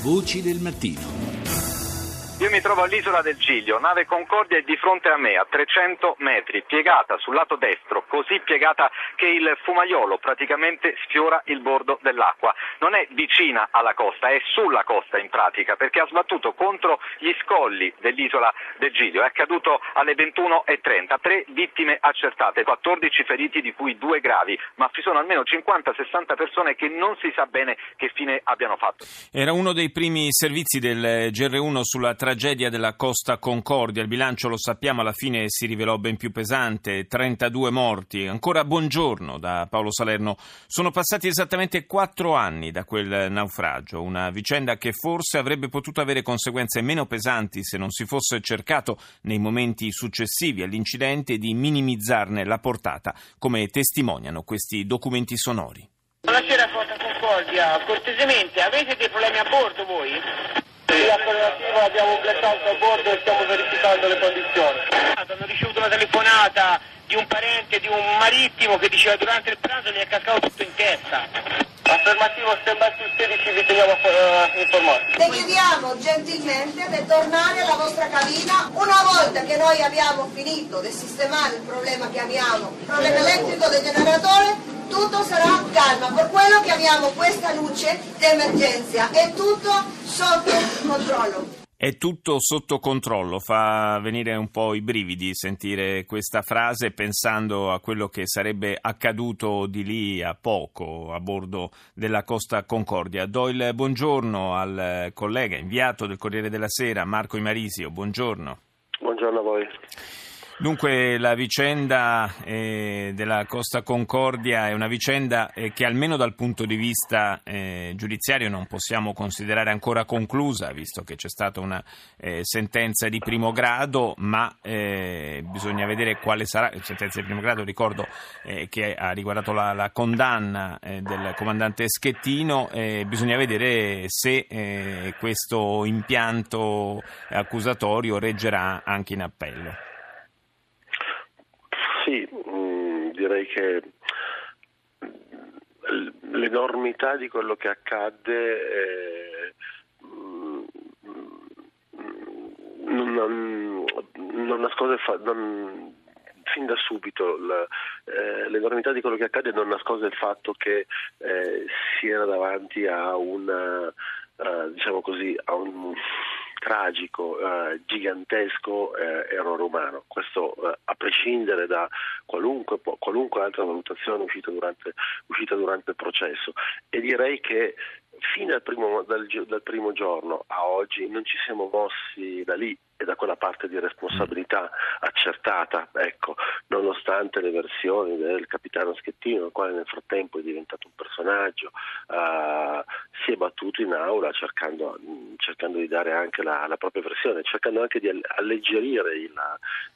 Voci del mattino. Io mi trovo all'isola del Giglio, nave Concordia è di fronte a me a 300 metri, piegata sul lato destro, così piegata che il fumaiolo praticamente sfiora il bordo dell'acqua. Non è vicina alla costa, è sulla costa in pratica, perché ha sbattuto contro gli scogli dell'isola del Giglio. È accaduto alle 21.30, tre vittime accertate, 14 feriti di cui due gravi, ma ci sono almeno 50-60 persone che non si sa bene che fine abbiano fatto. Era uno dei primi servizi del GR1 sulla tragedia della Costa Concordia. Il bilancio, lo sappiamo, alla fine si rivelò ben più pesante, 32 morti. Ancora buongiorno da Paolo Salerno. Sono passati esattamente quattro anni da quel naufragio, una vicenda che forse avrebbe potuto avere conseguenze meno pesanti se non si fosse cercato nei momenti successivi all'incidente di minimizzarne la portata, come testimoniano questi documenti sonori. Buonasera Costa Concordia, cortesemente avete dei problemi a bordo voi? Abbiamo un blackout a bordo e stiamo verificando le condizioni. Hanno ricevuto una telefonata di un parente, di un marittimo che diceva durante il pranzo gli è cascato tutto in testa. Affermativo, stand by sul 16, vi teniamo uh, informati. Le chiediamo gentilmente di tornare alla vostra cabina una volta che noi abbiamo finito di sistemare il problema che abbiamo, il problema elettrico del generatore, tutto sarà calma. Quello che abbiamo questa luce d'emergenza, è tutto sotto controllo. È tutto sotto controllo, fa venire un po' i brividi sentire questa frase pensando a quello che sarebbe accaduto di lì a poco a bordo della Costa Concordia. Do il buongiorno al collega inviato del Corriere della Sera, Marco Imarisio. Buongiorno. Buongiorno a voi. Dunque la vicenda eh, della Costa Concordia è una vicenda eh, che almeno dal punto di vista eh, giudiziario non possiamo considerare ancora conclusa, visto che c'è stata una eh, sentenza di primo grado, ma eh, bisogna vedere quale sarà, sentenza di primo grado ricordo eh, che ha riguardato la, la condanna del comandante Schettino, bisogna vedere se questo impianto accusatorio reggerà anche in appello. Sì, mh, mm, direi che l'enormità di quello che accadde eh, mm, non, non, nasconde fa, non, fin da subito la, eh, l'enormità di quello che accade non nasconde il fatto che eh, si era davanti a una uh, diciamo così a un tragico, eh, gigantesco eh, errore umano. Eh, prescindere da qualunque, qualunque altra valutazione uscita durante, uscita durante, il processo. E direi che fino al primo, dal, dal primo giorno a oggi non ci siamo mossi da lì e da quella parte di responsabilità accertata, ecco, nonostante le versioni del capitano Schettino, il quale nel frattempo è diventato un personaggio, uh, si è battuto in aula cercando, cercando di dare anche la, la, propria versione, cercando anche di alleggerire il,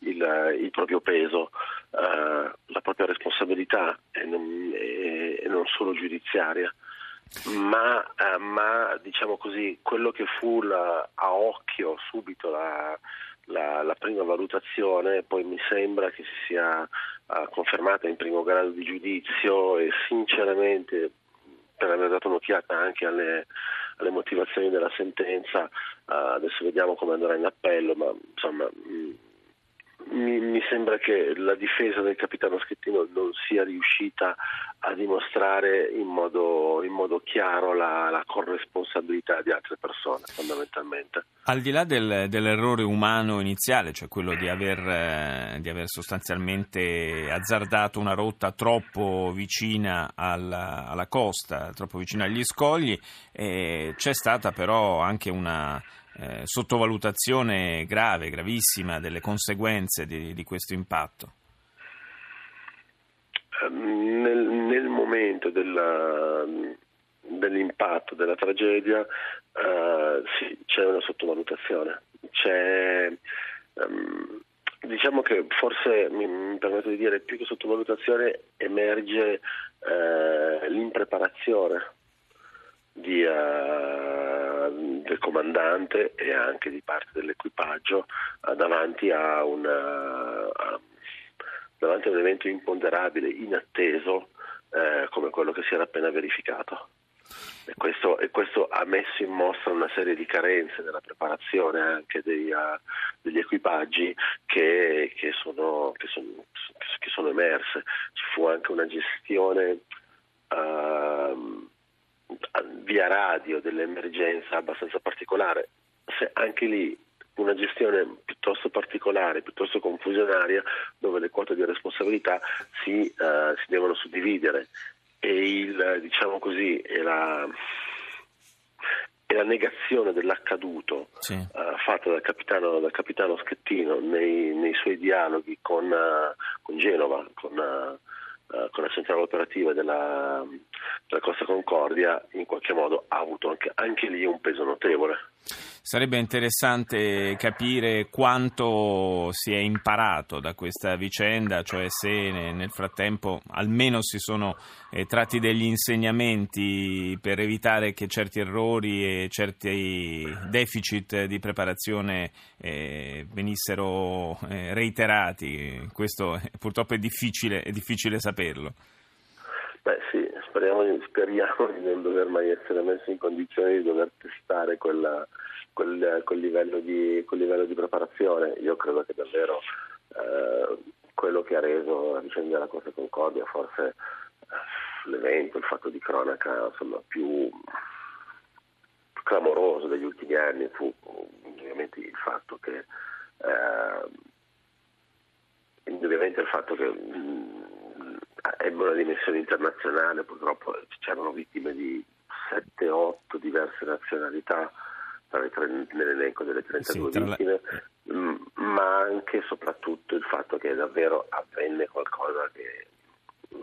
il, il proprio peso, uh, la propria responsabilità e non, e, e non solo giudiziaria. Ma, eh, ma, diciamo così, quello che fu la, a occhio subito la, la, la, prima valutazione poi mi sembra che si sia uh, confermata in primo grado di giudizio e sinceramente per aver dato un'occhiata anche alle, alle motivazioni della sentenza. Uh, adesso vediamo come andrà in appello ma insomma mh, mi, mi, sembra che la difesa del capitano Schettino non sia riuscita a dimostrare in modo, in modo chiaro la, la, corresponsabilità di altre persone, fondamentalmente. Al di là del, dell'errore umano iniziale, cioè quello di aver, eh, di aver, sostanzialmente azzardato una rotta troppo vicina alla, alla costa, troppo vicina agli scogli, eh, c'è stata però anche una eh, sottovalutazione grave, gravissima delle conseguenze di, di questo impatto? Ehm, nel, nel momento della, dell'impatto, della tragedia, uh, sì, c'è una sottovalutazione. C'è, um, diciamo che forse mi, mi, permetto di dire più che sottovalutazione emerge uh, l'impreparazione di, uh, del comandante e anche di parte dell'equipaggio uh, davanti, a una, uh, davanti, a un evento imponderabile, inatteso, eh, come quello che si era appena verificato. E questo, e questo, ha messo in mostra una serie di carenze nella preparazione anche dei, uh, degli equipaggi che, che, sono, che, sono, che, sono, emerse. Ci fu anche una gestione uh, via radio dell'emergenza abbastanza particolare. Se anche lì una gestione piuttosto particolare, piuttosto confusionaria, dove le quote di responsabilità si, uh, si devono suddividere e il, diciamo così, è la, è la negazione dell'accaduto sì. uh, fatta dal capitano, dal capitano Schettino nei, nei, suoi dialoghi con, uh, con Genova, con, con, la centrale operativa della, della, Costa Concordia, in qualche modo ha avuto anche, anche lì un peso notevole. Sarebbe interessante capire quanto si è imparato da questa vicenda, cioè se nel frattempo almeno si sono eh, tratti degli insegnamenti per evitare che certi errori e certi deficit di preparazione eh, venissero eh, reiterati. Questo purtroppo è difficile, è difficile saperlo. Beh sì, speriamo, speriamo, di non dover mai essere messi in condizione di dover testare quella, quel, quel, livello di, quel, livello di, preparazione. Io credo che davvero eh, quello che ha reso la vicenda della Corte Concordia forse eh, l'evento, il fatto di cronaca insomma, più, clamoroso degli ultimi anni fu ovviamente il fatto che eh, indubbiamente il fatto che ebbe una dimensione internazionale, purtroppo c'erano vittime di 7-8 diverse nazionalità tre, nell'elenco delle 32 sì, vittime, la... Mm, ma anche e soprattutto il fatto che davvero avvenne qualcosa che mm,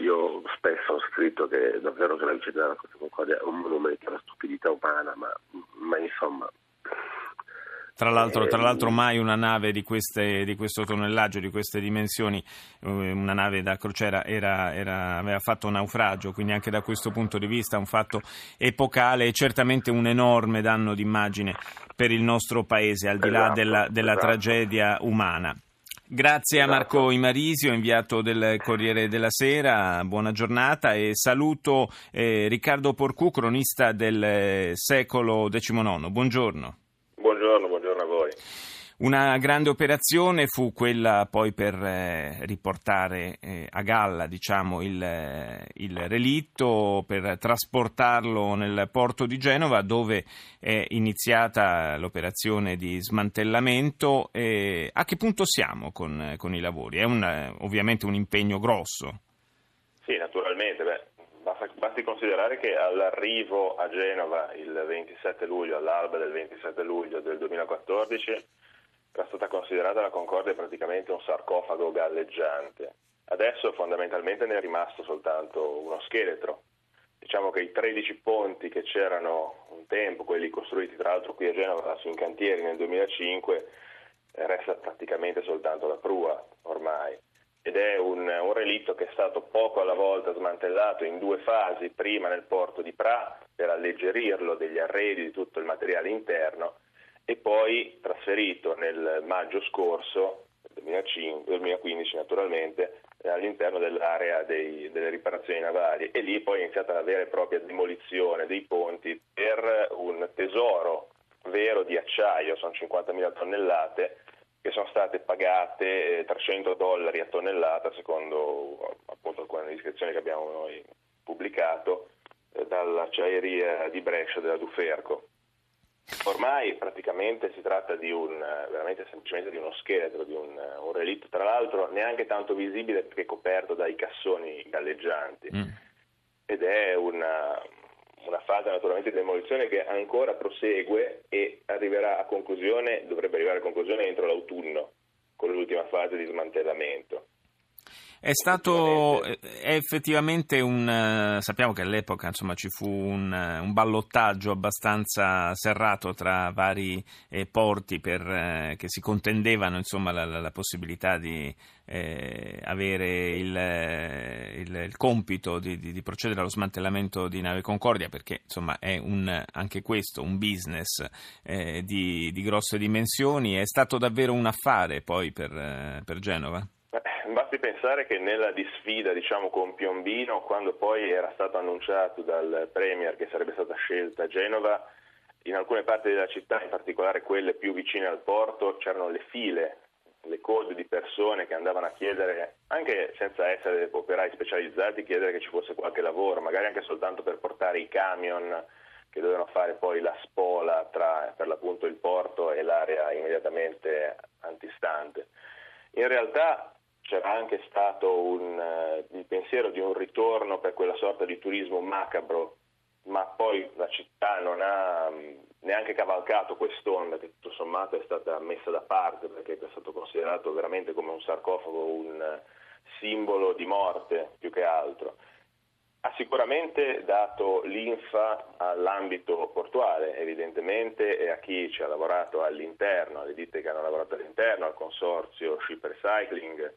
io spesso ho scritto che davvero che la vicenda della Costa Concordia è un monumento alla stupidità umana, ma, ma insomma tra l'altro, tra l'altro, mai una nave di, queste, di, questo tonnellaggio, di queste dimensioni, eh, una nave da crociera era, era, aveva fatto naufragio, quindi anche da questo punto di vista un fatto epocale e certamente un enorme danno d'immagine per il nostro paese, al di là esatto, della, della esatto. tragedia umana. Grazie a Marco esatto. Imarisio, inviato del Corriere della Sera, buona giornata e saluto eh, Riccardo Porcu, cronista del eh, secolo XIX. Buongiorno. Una grande operazione fu quella poi per eh, riportare eh, a galla diciamo, il, eh, il, relitto, per trasportarlo nel porto di Genova dove è iniziata l'operazione di smantellamento. a che punto siamo con, con i lavori? È un, ovviamente un impegno grosso. Sì, naturalmente. Beh, basti considerare che all'arrivo a Genova il 27 luglio, all'alba del 27 luglio del 2014, era stata considerata la Concordia praticamente un sarcofago galleggiante. Adesso fondamentalmente ne è rimasto soltanto uno scheletro. Diciamo che i 13 ponti che c'erano un tempo, quelli costruiti tra l'altro qui a Genova in cantieri nel 2005, eh, resta praticamente soltanto la prua ormai. Ed è un, un relitto che è stato poco alla volta smantellato in due fasi, prima nel porto di Pra per alleggerirlo degli arredi, di tutto il materiale interno, e poi trasferito nel maggio scorso, 2005, 2015 naturalmente, all'interno dell'area dei, delle riparazioni navali. E lì poi è iniziata la vera e propria demolizione dei ponti per un tesoro vero di acciaio, sono 50.000 tonnellate che sono state pagate 300 eh, dollari a tonnellata secondo appunto alcune descrizioni che abbiamo noi pubblicato eh, dall'acciaieria di Brescia della Duferco. Ormai praticamente si tratta di un, veramente semplicemente di uno scheletro, di un, un relitto, tra l'altro neanche tanto visibile perché coperto dai cassoni galleggianti. Mm. Ed è una, una fase naturalmente di demolizione che ancora prosegue e arriverà a conclusione, dovrebbe arrivare a conclusione entro l'autunno, con l'ultima fase di smantellamento. È stato è effettivamente un. Eh, sappiamo che all'epoca insomma, ci fu un, un, ballottaggio abbastanza serrato tra vari eh, porti per, eh, che si contendevano insomma, la, la, la, possibilità di eh, avere il, eh, il, il compito di, di, di, procedere allo smantellamento di Nave Concordia, perché insomma, è un, anche questo un business di, di, grosse dimensioni. È stato davvero un affare poi per, per Genova? Basti pensare che nella disfida diciamo, con Piombino, quando poi era stato annunciato dal Premier che sarebbe stata scelta Genova, in alcune parti della città, in particolare quelle più vicine al porto, c'erano le file, le code di persone che andavano a chiedere, anche senza essere operai specializzati, chiedere che ci fosse qualche lavoro, magari anche soltanto per portare i camion che dovevano fare poi la spola tra per l'appunto il porto e l'area immediatamente antistante. In realtà c'era anche stato un, uh, il pensiero di un ritorno per quella sorta di turismo macabro, ma poi la città non ha um, neanche cavalcato quest'onda che tutto sommato è stata messa da parte perché è stato considerato veramente come un sarcofago, un uh, simbolo di morte più che altro. Ha sicuramente dato linfa all'ambito portuale, evidentemente, e a chi ci ha lavorato all'interno, alle ditte che hanno lavorato all'interno, al consorzio Ship Recycling,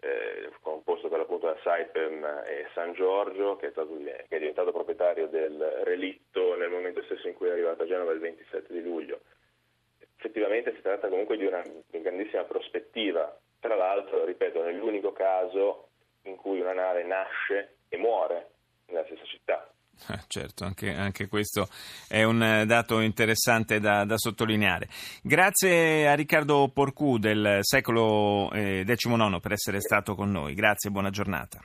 eh, composto per l'appunto da Saipem e San Giorgio, che è, stato, che è, diventato proprietario del relitto nel momento stesso in cui è arrivato a Genova il 27 di luglio. Effettivamente si tratta comunque di una, di grandissima prospettiva, tra l'altro, ripeto, nell'unico caso in cui una nave nasce e muore nella stessa città. Eh, certo, anche, anche, questo è un dato interessante da, da, sottolineare. Grazie a Riccardo Porcù del secolo XIX eh, per essere stato con noi. Grazie e buona giornata.